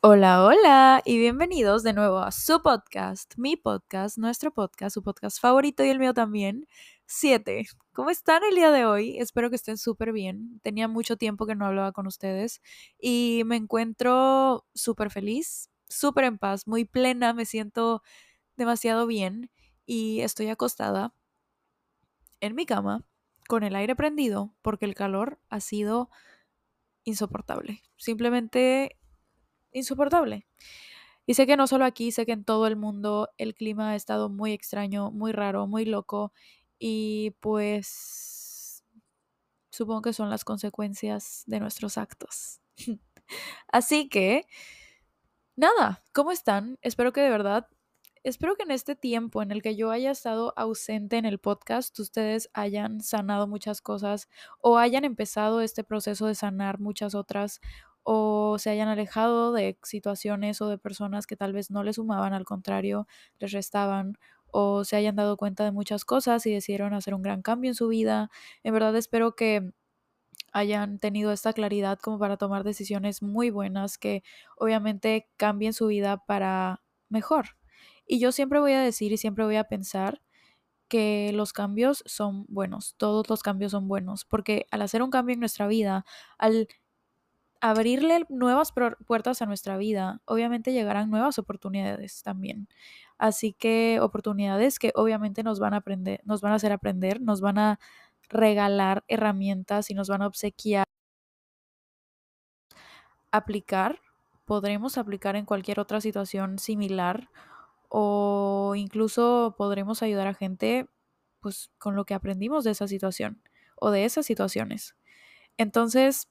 Hola, hola y bienvenidos de nuevo a su podcast, mi podcast, nuestro podcast, su podcast favorito y el mío también, 7. ¿Cómo están el día de hoy? Espero que estén súper bien. Tenía mucho tiempo que no hablaba con ustedes y me encuentro súper feliz, súper en paz, muy plena, me siento demasiado bien y estoy acostada en mi cama con el aire prendido porque el calor ha sido insoportable. Simplemente insoportable. Y sé que no solo aquí, sé que en todo el mundo el clima ha estado muy extraño, muy raro, muy loco y pues supongo que son las consecuencias de nuestros actos. Así que, nada, ¿cómo están? Espero que de verdad, espero que en este tiempo en el que yo haya estado ausente en el podcast, ustedes hayan sanado muchas cosas o hayan empezado este proceso de sanar muchas otras o se hayan alejado de situaciones o de personas que tal vez no les sumaban, al contrario, les restaban, o se hayan dado cuenta de muchas cosas y decidieron hacer un gran cambio en su vida. En verdad espero que hayan tenido esta claridad como para tomar decisiones muy buenas que obviamente cambien su vida para mejor. Y yo siempre voy a decir y siempre voy a pensar que los cambios son buenos, todos los cambios son buenos, porque al hacer un cambio en nuestra vida, al abrirle nuevas puertas a nuestra vida, obviamente llegarán nuevas oportunidades también. Así que oportunidades que obviamente nos van a aprender, nos van a hacer aprender, nos van a regalar herramientas y nos van a obsequiar aplicar, podremos aplicar en cualquier otra situación similar o incluso podremos ayudar a gente pues con lo que aprendimos de esa situación o de esas situaciones. Entonces,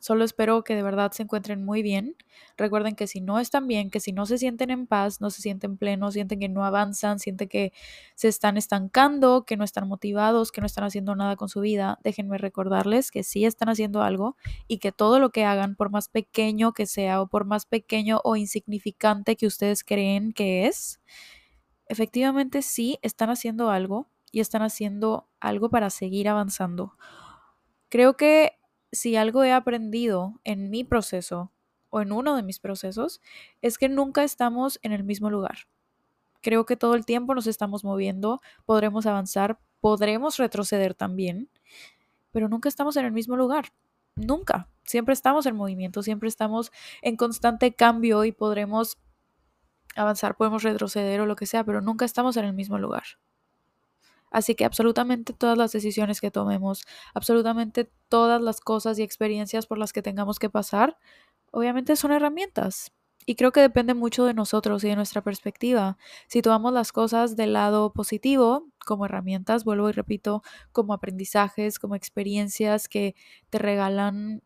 Solo espero que de verdad se encuentren muy bien. Recuerden que si no están bien, que si no se sienten en paz, no se sienten plenos, sienten que no avanzan, sienten que se están estancando, que no están motivados, que no están haciendo nada con su vida, déjenme recordarles que sí están haciendo algo y que todo lo que hagan, por más pequeño que sea o por más pequeño o insignificante que ustedes creen que es, efectivamente sí están haciendo algo y están haciendo algo para seguir avanzando. Creo que si algo he aprendido en mi proceso o en uno de mis procesos, es que nunca estamos en el mismo lugar. Creo que todo el tiempo nos estamos moviendo, podremos avanzar, podremos retroceder también, pero nunca estamos en el mismo lugar. Nunca. Siempre estamos en movimiento, siempre estamos en constante cambio y podremos avanzar, podemos retroceder o lo que sea, pero nunca estamos en el mismo lugar. Así que absolutamente todas las decisiones que tomemos, absolutamente todas las cosas y experiencias por las que tengamos que pasar, obviamente son herramientas. Y creo que depende mucho de nosotros y de nuestra perspectiva. Si tomamos las cosas del lado positivo, como herramientas, vuelvo y repito, como aprendizajes, como experiencias que te regalan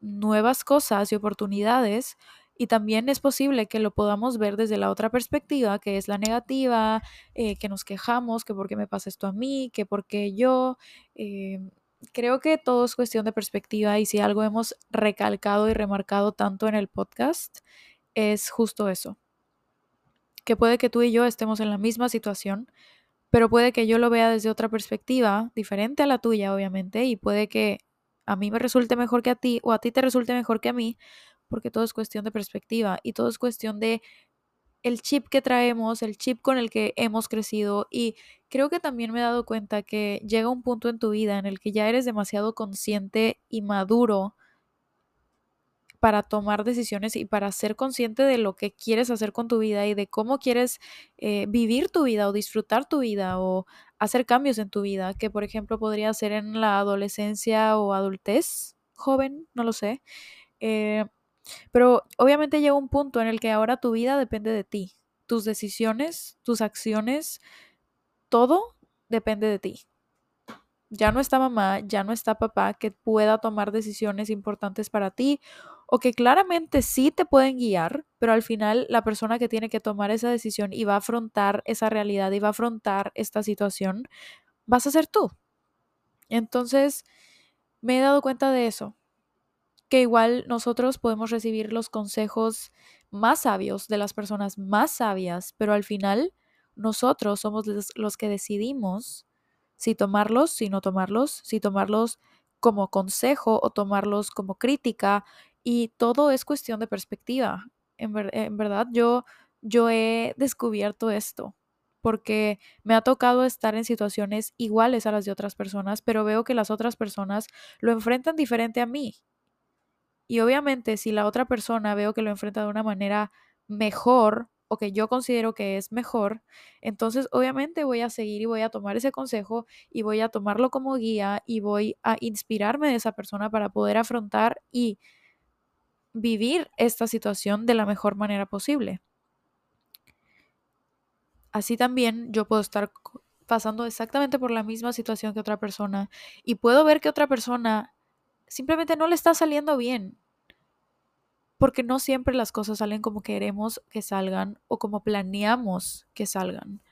nuevas cosas y oportunidades, y también es posible que lo podamos ver desde la otra perspectiva, que es la negativa, eh, que nos quejamos, que por qué me pasa esto a mí, que por qué yo. Eh, creo que todo es cuestión de perspectiva y si algo hemos recalcado y remarcado tanto en el podcast, es justo eso. Que puede que tú y yo estemos en la misma situación, pero puede que yo lo vea desde otra perspectiva, diferente a la tuya, obviamente, y puede que a mí me resulte mejor que a ti o a ti te resulte mejor que a mí, porque todo es cuestión de perspectiva y todo es cuestión de el chip que traemos, el chip con el que hemos crecido y creo que también me he dado cuenta que llega un punto en tu vida en el que ya eres demasiado consciente y maduro para tomar decisiones y para ser consciente de lo que quieres hacer con tu vida y de cómo quieres eh, vivir tu vida o disfrutar tu vida o hacer cambios en tu vida, que por ejemplo podría ser en la adolescencia o adultez joven, no lo sé. Eh, pero obviamente llega un punto en el que ahora tu vida depende de ti. Tus decisiones, tus acciones, todo depende de ti. Ya no está mamá, ya no está papá que pueda tomar decisiones importantes para ti o que claramente sí te pueden guiar, pero al final la persona que tiene que tomar esa decisión y va a afrontar esa realidad y va a afrontar esta situación, vas a ser tú. Entonces, me he dado cuenta de eso, que igual nosotros podemos recibir los consejos más sabios de las personas más sabias, pero al final nosotros somos los que decidimos si tomarlos, si no tomarlos, si tomarlos como consejo o tomarlos como crítica Y todo es cuestión de perspectiva. En, verdad, yo, yo he descubierto esto porque me ha tocado estar en situaciones iguales a las de otras personas, pero veo que las otras personas lo enfrentan diferente a mí. Y obviamente si la otra persona veo que lo enfrenta de una manera mejor o que yo considero que es mejor, entonces obviamente voy a seguir y voy a tomar ese consejo y voy a tomarlo como guía y voy a inspirarme de esa persona para poder afrontar y vivir esta situación de la mejor manera posible. Así también yo puedo estar pasando exactamente por la misma situación que otra persona y puedo ver que otra persona simplemente no le está saliendo bien. Porque no siempre las cosas salen como queremos que salgan o como planeamos que salgan.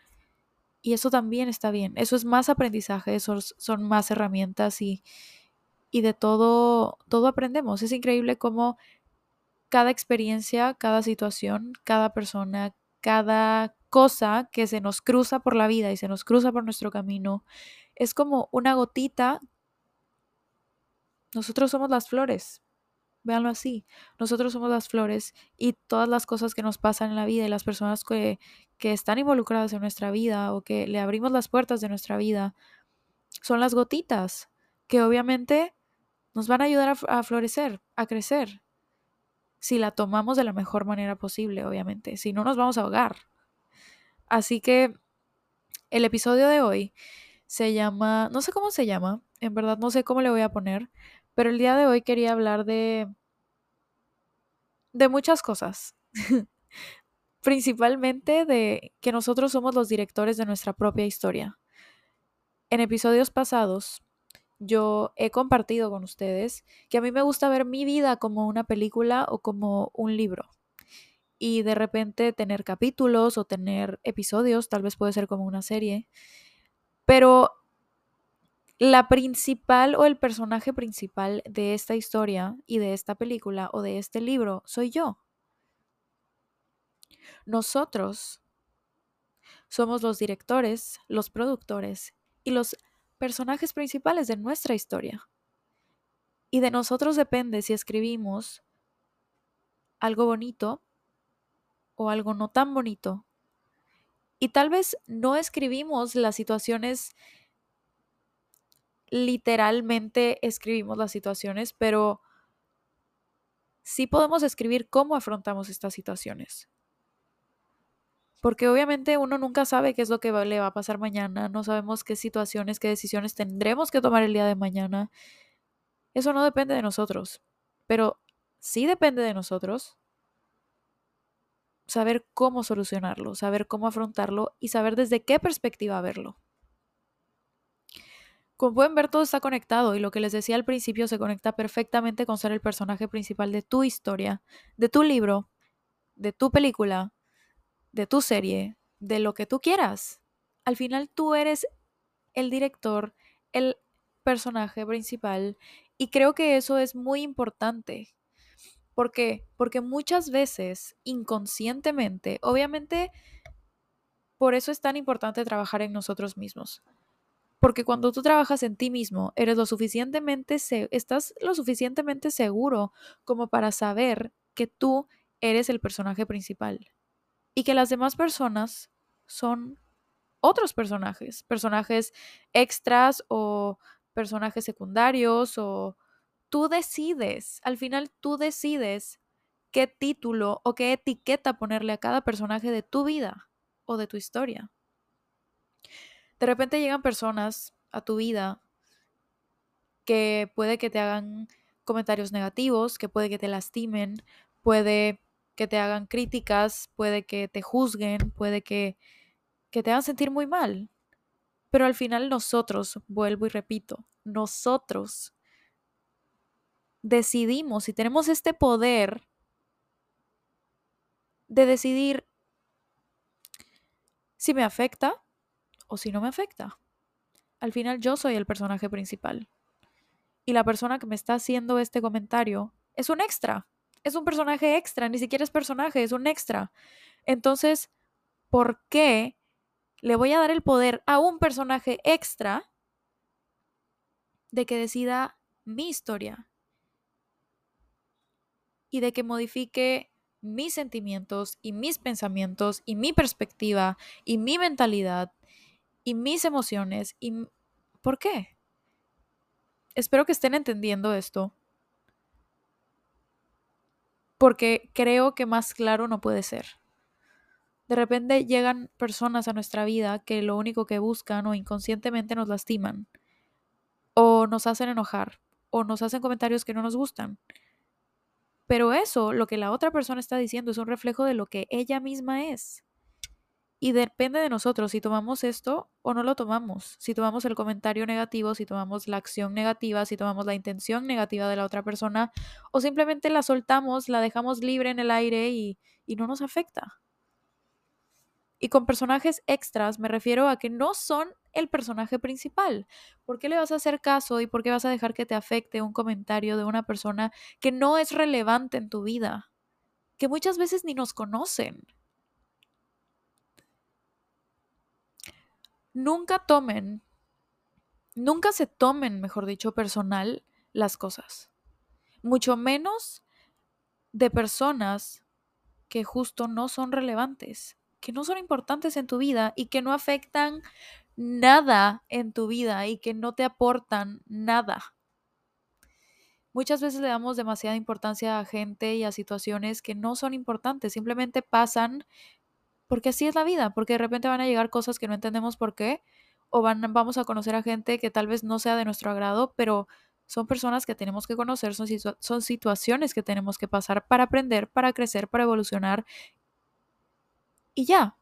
Y eso también está bien. Eso es más aprendizaje, eso son más herramientas y, y de todo, todo aprendemos. Es increíble cómo cada experiencia, cada situación, cada persona, cada cosa que se nos cruza por la vida y se nos cruza por nuestro camino es como una gotita. Nosotros somos las flores. Véanlo así. Nosotros somos las flores y todas las cosas que nos pasan en la vida y las personas que, que están involucradas en nuestra vida o que le abrimos las puertas de nuestra vida son las gotitas que obviamente nos van a ayudar a, a florecer, a crecer. Si la tomamos de la mejor manera posible, obviamente. Si no, nos vamos a ahogar. Así que el episodio de hoy se llama, no sé cómo se llama, en verdad no sé cómo le voy a poner, pero el día de hoy quería hablar de de muchas cosas. Principalmente de que nosotros somos los directores de nuestra propia historia. En episodios pasados yo he compartido con ustedes que a mí me gusta ver mi vida como una película o como un libro y de repente tener capítulos o tener episodios, tal vez puede ser como una serie, pero la principal o el personaje principal de esta historia y de esta película o de este libro soy yo. Nosotros somos los directores, los productores y los personajes principales de nuestra historia. Y de nosotros depende si escribimos algo bonito o algo no tan bonito. Y tal vez no escribimos las situaciones, literalmente escribimos las situaciones, pero sí podemos escribir cómo afrontamos estas situaciones. Porque obviamente uno nunca sabe qué es lo que le va a pasar mañana, no sabemos qué situaciones, qué decisiones tendremos que tomar el día de mañana. Eso no depende de nosotros, pero sí depende de nosotros saber cómo solucionarlo, saber cómo afrontarlo y saber desde qué perspectiva verlo. Como pueden ver, todo está conectado y lo que les decía al principio se conecta perfectamente con ser el personaje principal de tu historia, de tu libro, de tu película, de tu serie, de lo que tú quieras. Al final tú eres el director, el personaje principal y creo que eso es muy importante ¿Por qué? Porque muchas veces, inconscientemente, obviamente, por eso es tan importante trabajar en nosotros mismos. Porque cuando tú trabajas en ti mismo, eres lo suficientemente estás lo suficientemente seguro como para saber que tú eres el personaje principal y que las demás personas son otros personajes, personajes extras o personajes secundarios o tú decides, al final tú decides qué título o qué etiqueta ponerle a cada personaje de tu vida o de tu historia. De repente llegan personas a tu vida que puede que te hagan comentarios negativos, que puede que te lastimen, puede que te hagan críticas, puede que te juzguen, puede que, que te hagan sentir muy mal. Pero al final nosotros, vuelvo y repito, nosotros decidimos y tenemos este poder de decidir si me afecta o si no me afecta. Al final yo soy el personaje principal. Y la persona que me está haciendo este comentario es un extra. Es un personaje extra, ni siquiera es personaje, es un extra. Entonces, ¿por qué le voy a dar el poder a un personaje extra de que decida mi historia, y de que modifique mis sentimientos y mis pensamientos y mi perspectiva y mi mentalidad y mis emociones y ¿por qué? Espero que estén entendiendo esto. Porque creo que más claro no puede ser. De repente llegan personas a nuestra vida que lo único que buscan o inconscientemente nos lastiman o nos hacen enojar o nos hacen comentarios que no nos gustan. Pero eso, lo que la otra persona está diciendo, es un reflejo de lo que ella misma es. Y depende de nosotros si tomamos esto o no lo tomamos, si tomamos el comentario negativo, si tomamos la acción negativa, si tomamos la intención negativa de la otra persona o simplemente la soltamos, la dejamos libre en el aire y, y no nos afecta. Y con personajes extras me refiero a que no son el personaje principal. ¿Por qué le vas a hacer caso y por qué vas a dejar que te afecte un comentario de una persona que no es relevante en tu vida? Que muchas veces ni nos conocen. Nunca tomen, nunca se tomen, mejor dicho, personal las cosas. Mucho menos de personas que justo no son relevantes, que no son importantes en tu vida y que no afectan nada en tu vida y que no te aportan nada. Muchas veces le damos demasiada importancia a gente y a situaciones que no son importantes, simplemente pasan porque así es la vida, porque de repente van a llegar cosas que no entendemos por qué, o van, vamos a conocer a gente que tal vez no sea de nuestro agrado, pero son personas que tenemos que conocer, son, son situaciones que tenemos que pasar para aprender, para crecer, para evolucionar. Y ya,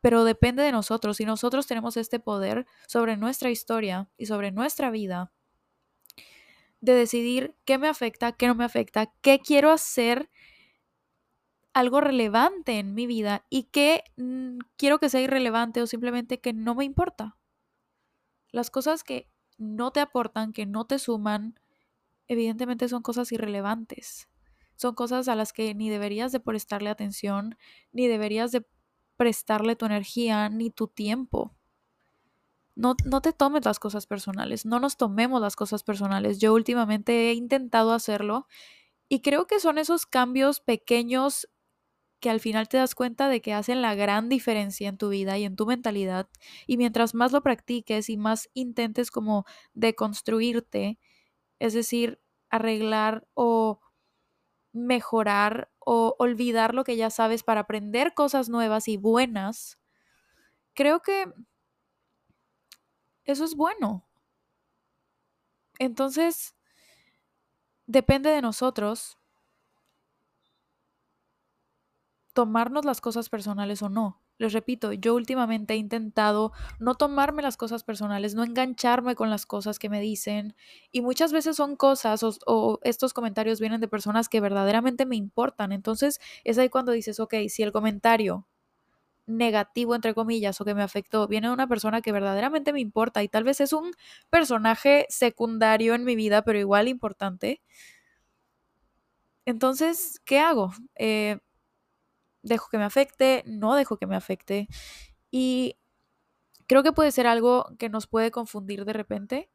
pero depende de nosotros. Y nosotros tenemos este poder sobre nuestra historia y sobre nuestra vida de decidir qué me afecta, qué no me afecta, qué quiero hacer algo relevante en mi vida y qué mm, quiero que sea irrelevante o simplemente que no me importa. Las cosas que no te aportan, que no te suman, evidentemente son cosas irrelevantes. Son cosas a las que ni deberías de prestarle atención, ni deberías de prestarle tu energía ni tu tiempo. No, no te tomes las cosas personales, no nos tomemos las cosas personales. Yo últimamente he intentado hacerlo y creo que son esos cambios pequeños que al final te das cuenta de que hacen la gran diferencia en tu vida y en tu mentalidad. Y mientras más lo practiques y más intentes como deconstruirte, es decir, arreglar o mejorar o olvidar lo que ya sabes para aprender cosas nuevas y buenas, creo que eso es bueno. Entonces, depende de nosotros tomarnos las cosas personales o no. Les repito, yo últimamente he intentado no tomarme las cosas personales, no engancharme con las cosas que me dicen y muchas veces son cosas o, estos comentarios vienen de personas que verdaderamente me importan. Entonces es ahí cuando dices, ok, si el comentario negativo, entre comillas, o que me afectó, viene de una persona que verdaderamente me importa y tal vez es un personaje secundario en mi vida, pero igual importante. Entonces, ¿qué hago? Eh, dejo que me afecte, no dejo que me afecte. Y creo que puede ser algo que nos puede confundir de repente,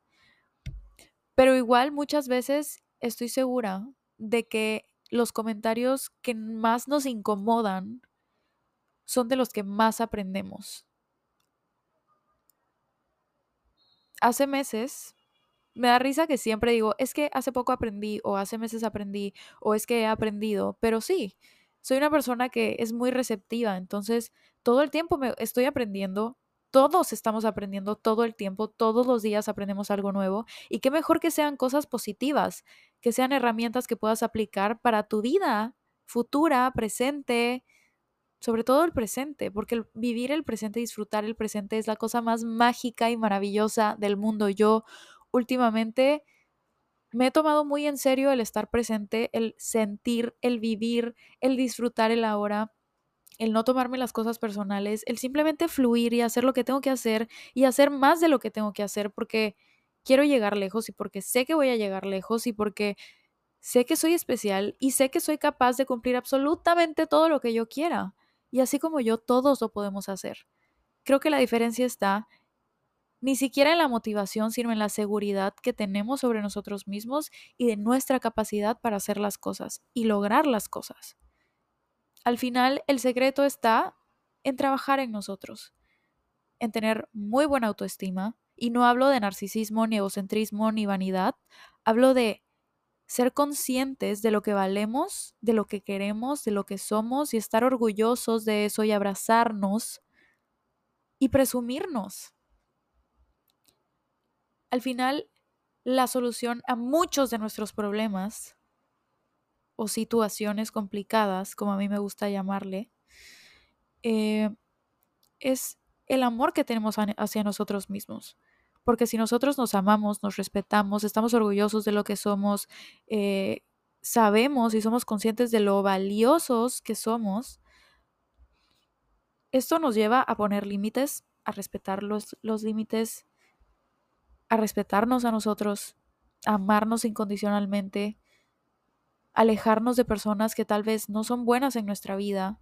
pero igual muchas veces estoy segura de que los comentarios que más nos incomodan son de los que más aprendemos. Hace meses me da risa que siempre digo, es que hace poco aprendí o hace meses aprendí o es que he aprendido, pero sí, soy una persona que es muy receptiva, entonces todo el tiempo me estoy aprendiendo, todos estamos aprendiendo todo el tiempo, todos los días aprendemos algo nuevo y qué mejor que sean cosas positivas, que sean herramientas que puedas aplicar para tu vida futura, presente, sobre todo el presente, porque vivir el presente, disfrutar el presente es la cosa más mágica y maravillosa del mundo. Yo últimamente me he tomado muy en serio el estar presente, el sentir, el vivir, el disfrutar el ahora, el no tomarme las cosas personales, el simplemente fluir y hacer lo que tengo que hacer y hacer más de lo que tengo que hacer porque quiero llegar lejos y porque sé que voy a llegar lejos y porque sé que soy especial y sé que soy capaz de cumplir absolutamente todo lo que yo quiera. Y así como yo, todos lo podemos hacer. Creo que la diferencia está ni siquiera en la motivación, sino en la seguridad que tenemos sobre nosotros mismos y de nuestra capacidad para hacer las cosas y lograr las cosas. Al final, el secreto está en trabajar en nosotros, en tener muy buena autoestima, y no hablo de narcisismo, ni egocentrismo, ni vanidad, hablo de ser conscientes de lo que valemos, de lo que queremos, de lo que somos y estar orgullosos de eso y abrazarnos y presumirnos. Al final, la solución a muchos de nuestros problemas o situaciones complicadas, como a mí me gusta llamarle, eh, es el amor que tenemos hacia nosotros mismos. Porque si nosotros nos amamos, nos respetamos, estamos orgullosos de lo que somos, eh, sabemos y somos conscientes de lo valiosos que somos, esto nos lleva a poner límites, a respetar los, los límites, a respetarnos a nosotros, a amarnos incondicionalmente, alejarnos de personas que tal vez no son buenas en nuestra vida,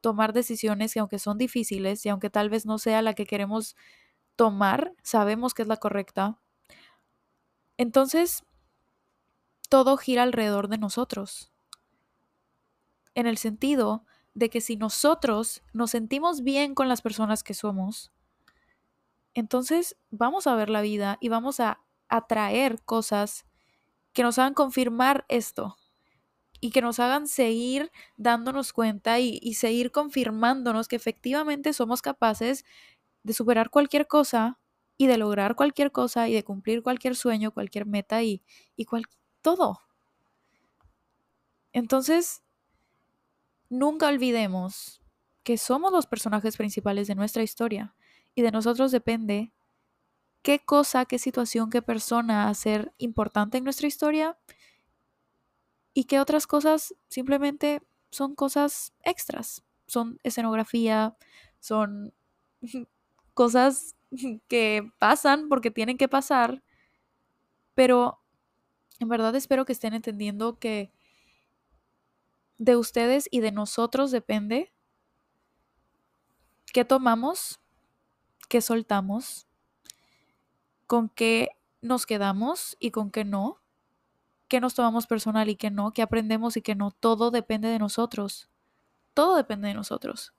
tomar decisiones que aunque son difíciles y aunque tal vez no sea la que queremos tomar, sabemos que es la correcta. Entonces, todo gira alrededor de nosotros. En el sentido de que si nosotros nos sentimos bien con las personas que somos, entonces vamos a ver la vida y vamos a atraer cosas que nos hagan confirmar esto y que nos hagan seguir dándonos cuenta y, y seguir confirmándonos que efectivamente somos capaces de superar cualquier cosa y de lograr cualquier cosa y de cumplir cualquier sueño, cualquier meta y, y cual, todo. Entonces, nunca olvidemos que somos los personajes principales de nuestra historia y de nosotros depende qué cosa, qué situación, qué persona hacer importante en nuestra historia y qué otras cosas simplemente son cosas extras, son escenografía, son cosas que pasan porque tienen que pasar, pero en verdad espero que estén entendiendo que de ustedes y de nosotros depende qué tomamos, qué soltamos, con qué nos quedamos y con qué no, qué nos tomamos personal y qué no, qué aprendemos y qué no. Todo depende de nosotros. Todo depende de nosotros.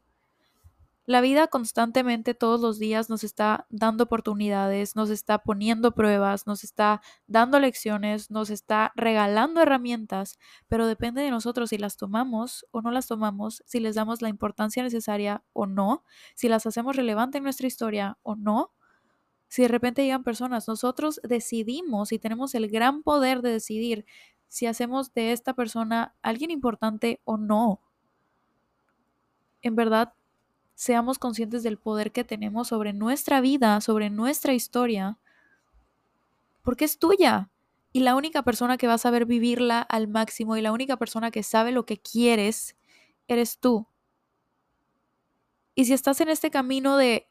La vida constantemente todos los días nos está dando oportunidades, nos está poniendo pruebas, nos está dando lecciones, nos está regalando herramientas, pero depende de nosotros si las tomamos o no las tomamos, si les damos la importancia necesaria o no, si las hacemos relevante en nuestra historia o no. Si de repente llegan personas, nosotros decidimos y tenemos el gran poder de decidir si hacemos de esta persona alguien importante o no. En verdad, seamos conscientes del poder que tenemos sobre nuestra vida, sobre nuestra historia, porque es tuya. Y la única persona que va a saber vivirla al máximo y la única persona que sabe lo que quieres, eres tú. Y si estás en este camino de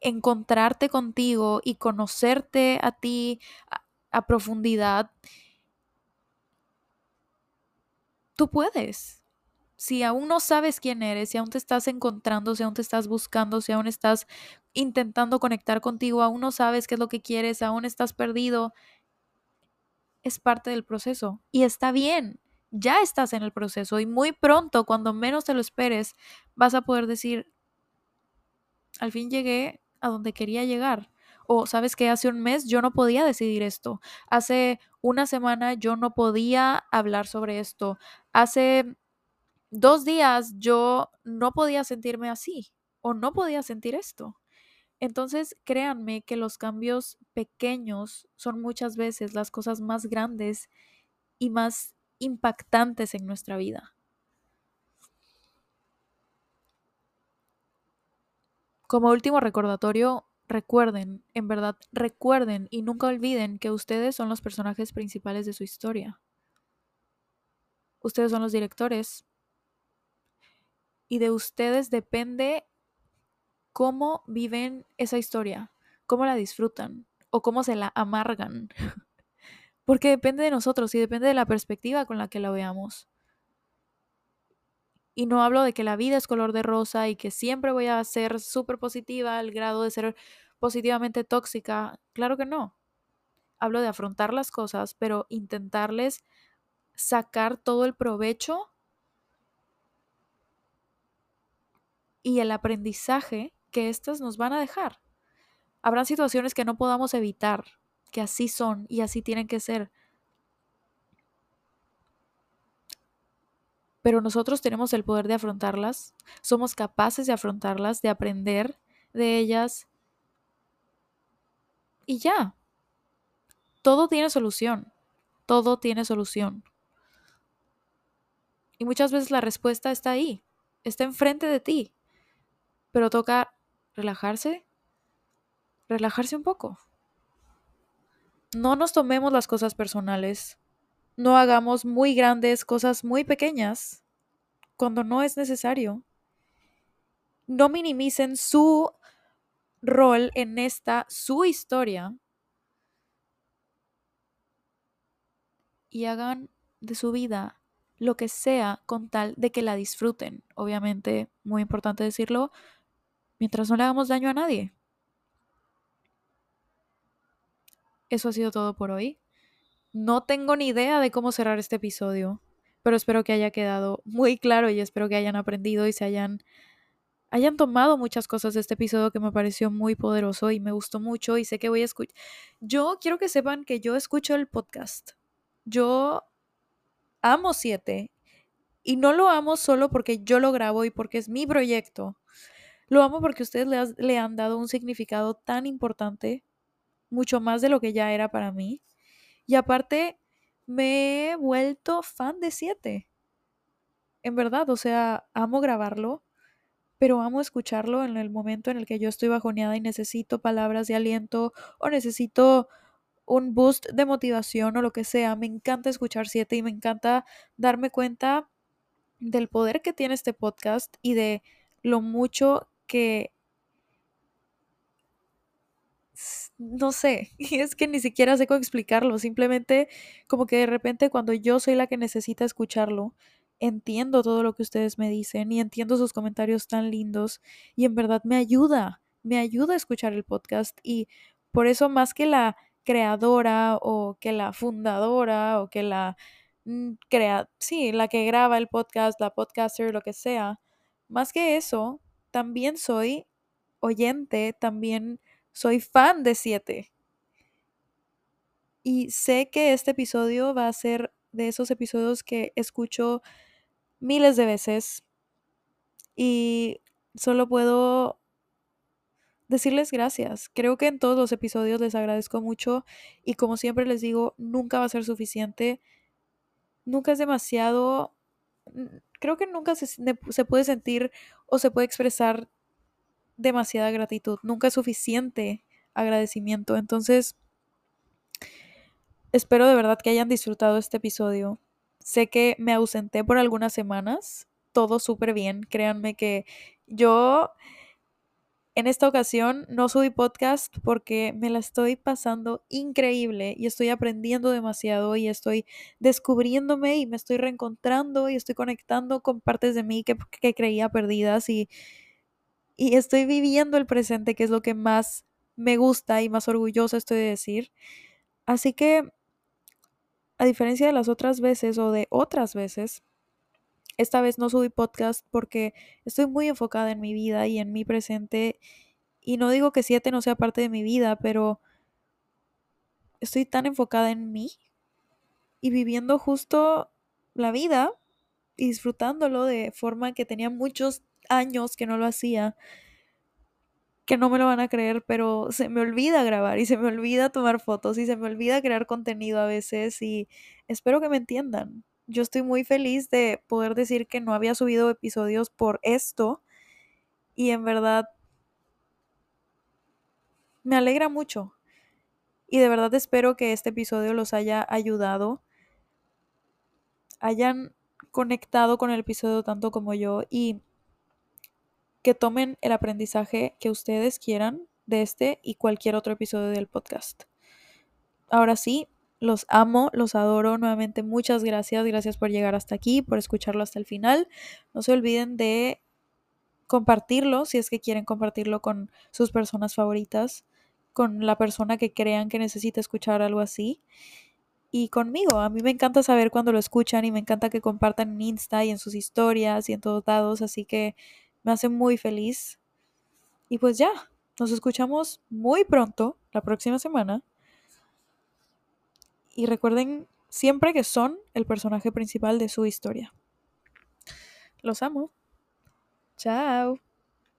encontrarte contigo y conocerte a ti a, a profundidad, tú puedes si aún no sabes quién eres, si aún te estás encontrando, si aún te estás buscando, si aún estás intentando conectar contigo, aún no sabes qué es lo que quieres, aún estás perdido, es parte del proceso y está bien. Ya estás en el proceso y muy pronto, cuando menos te lo esperes, vas a poder decir, al fin llegué a donde quería llegar. O sabes que hace un mes yo no podía decidir esto. Hace una semana yo no podía hablar sobre esto. Hace dos días yo no podía sentirme así o no podía sentir esto. Entonces, créanme que los cambios pequeños son muchas veces las cosas más grandes y más impactantes en nuestra vida. Como último recordatorio, recuerden, en verdad, recuerden y nunca olviden que ustedes son los personajes principales de su historia. Ustedes son los directores, y de ustedes depende cómo viven esa historia, cómo la disfrutan o cómo se la amargan. Porque depende de nosotros y depende de la perspectiva con la que la veamos. Y no hablo de que la vida es color de rosa y que siempre voy a ser súper positiva al grado de ser positivamente tóxica. Claro que no. Hablo de afrontar las cosas, pero intentarles sacar todo el provecho y el aprendizaje que éstas nos van a dejar. Habrán situaciones que no podamos evitar, que así son y así tienen que ser. Pero nosotros tenemos el poder de afrontarlas, somos capaces de afrontarlas, de aprender de ellas. Y ya. Todo tiene solución. Todo tiene solución. Y muchas veces la respuesta está ahí, está enfrente de ti. Pero toca relajarse, relajarse un poco. No nos tomemos las cosas personales. No hagamos muy grandes cosas muy pequeñas cuando no es necesario. No minimicen su rol en esta, su historia. Y hagan de su vida lo que sea con tal de que la disfruten. Obviamente, muy importante decirlo, mientras no le hagamos daño a nadie. Eso ha sido todo por hoy. No tengo ni idea de cómo cerrar este episodio, pero espero que haya quedado muy claro y espero que hayan aprendido y se hayan hayan tomado muchas cosas de este episodio que me pareció muy poderoso y me gustó mucho y sé que voy a escuchar. Yo quiero que sepan que yo escucho el podcast. Yo amo Siete y no lo amo solo porque yo lo grabo y porque es mi proyecto. Lo amo porque ustedes le, han dado un significado tan importante, mucho más de lo que ya era para mí. Y aparte, me he vuelto fan de Siete. En verdad, o sea, amo grabarlo, pero amo escucharlo en el momento en el que yo estoy bajoneada y necesito palabras de aliento o necesito un boost de motivación o lo que sea. Me encanta escuchar Siete y me encanta darme cuenta del poder que tiene este podcast y de lo mucho que no sé, es que ni siquiera sé cómo explicarlo, simplemente como que de repente cuando yo soy la que necesita escucharlo, entiendo todo lo que ustedes me dicen y entiendo sus comentarios tan lindos y en verdad me ayuda, me ayuda a escuchar el podcast y por eso más que la creadora o que la fundadora o que la mm, crea, sí, la que graba el podcast, la podcaster, lo que sea, más que eso, también soy oyente, también soy fan de 7. Y sé que este episodio va a ser de esos episodios que escucho miles de veces. Y solo puedo decirles gracias. Creo que en todos los episodios les agradezco mucho y como siempre les digo, nunca va a ser suficiente. Nunca es demasiado... Creo que nunca se, se puede sentir o se puede expresar demasiada gratitud, nunca es suficiente agradecimiento. Entonces, espero de verdad que hayan disfrutado este episodio. Sé que me ausenté por algunas semanas, todo súper bien, créanme que yo en esta ocasión no subí podcast porque me la estoy pasando increíble y estoy aprendiendo demasiado y estoy descubriéndome y me estoy reencontrando y estoy conectando con partes de mí que, que creía perdidas y y estoy viviendo el presente, que es lo que más me gusta y más orgullosa estoy de decir. Así que, a diferencia de las otras veces o de otras veces, esta vez no subí podcast porque estoy muy enfocada en mi vida y en mi presente. Y no digo que siete no sea parte de mi vida, pero estoy tan enfocada en mí y viviendo justo la vida y disfrutándolo de forma que tenía muchos años que no lo hacía, que no me lo van a creer, pero se me olvida grabar y se me olvida tomar fotos y se me olvida crear contenido a veces y espero que me entiendan. Yo estoy muy feliz de poder decir que no había subido episodios por esto y en verdad me alegra mucho. Y de verdad espero que este episodio los haya ayudado, hayan conectado con el episodio tanto como yo y que tomen el aprendizaje que ustedes quieran de este y cualquier otro episodio del podcast. Ahora sí, los amo, los adoro. Nuevamente, muchas gracias. Gracias por llegar hasta aquí, por escucharlo hasta el final. No se olviden de compartirlo si es que quieren compartirlo con sus personas favoritas. con la persona que crean que necesita escuchar algo así. Y conmigo, a mí me encanta saber cuando lo escuchan y me encanta que compartan en Insta y en sus historias y en todos lados, así que me hace muy feliz. Y pues ya, nos escuchamos muy pronto, la próxima semana. Y recuerden siempre que son el personaje principal de su historia. Los amo. Chao.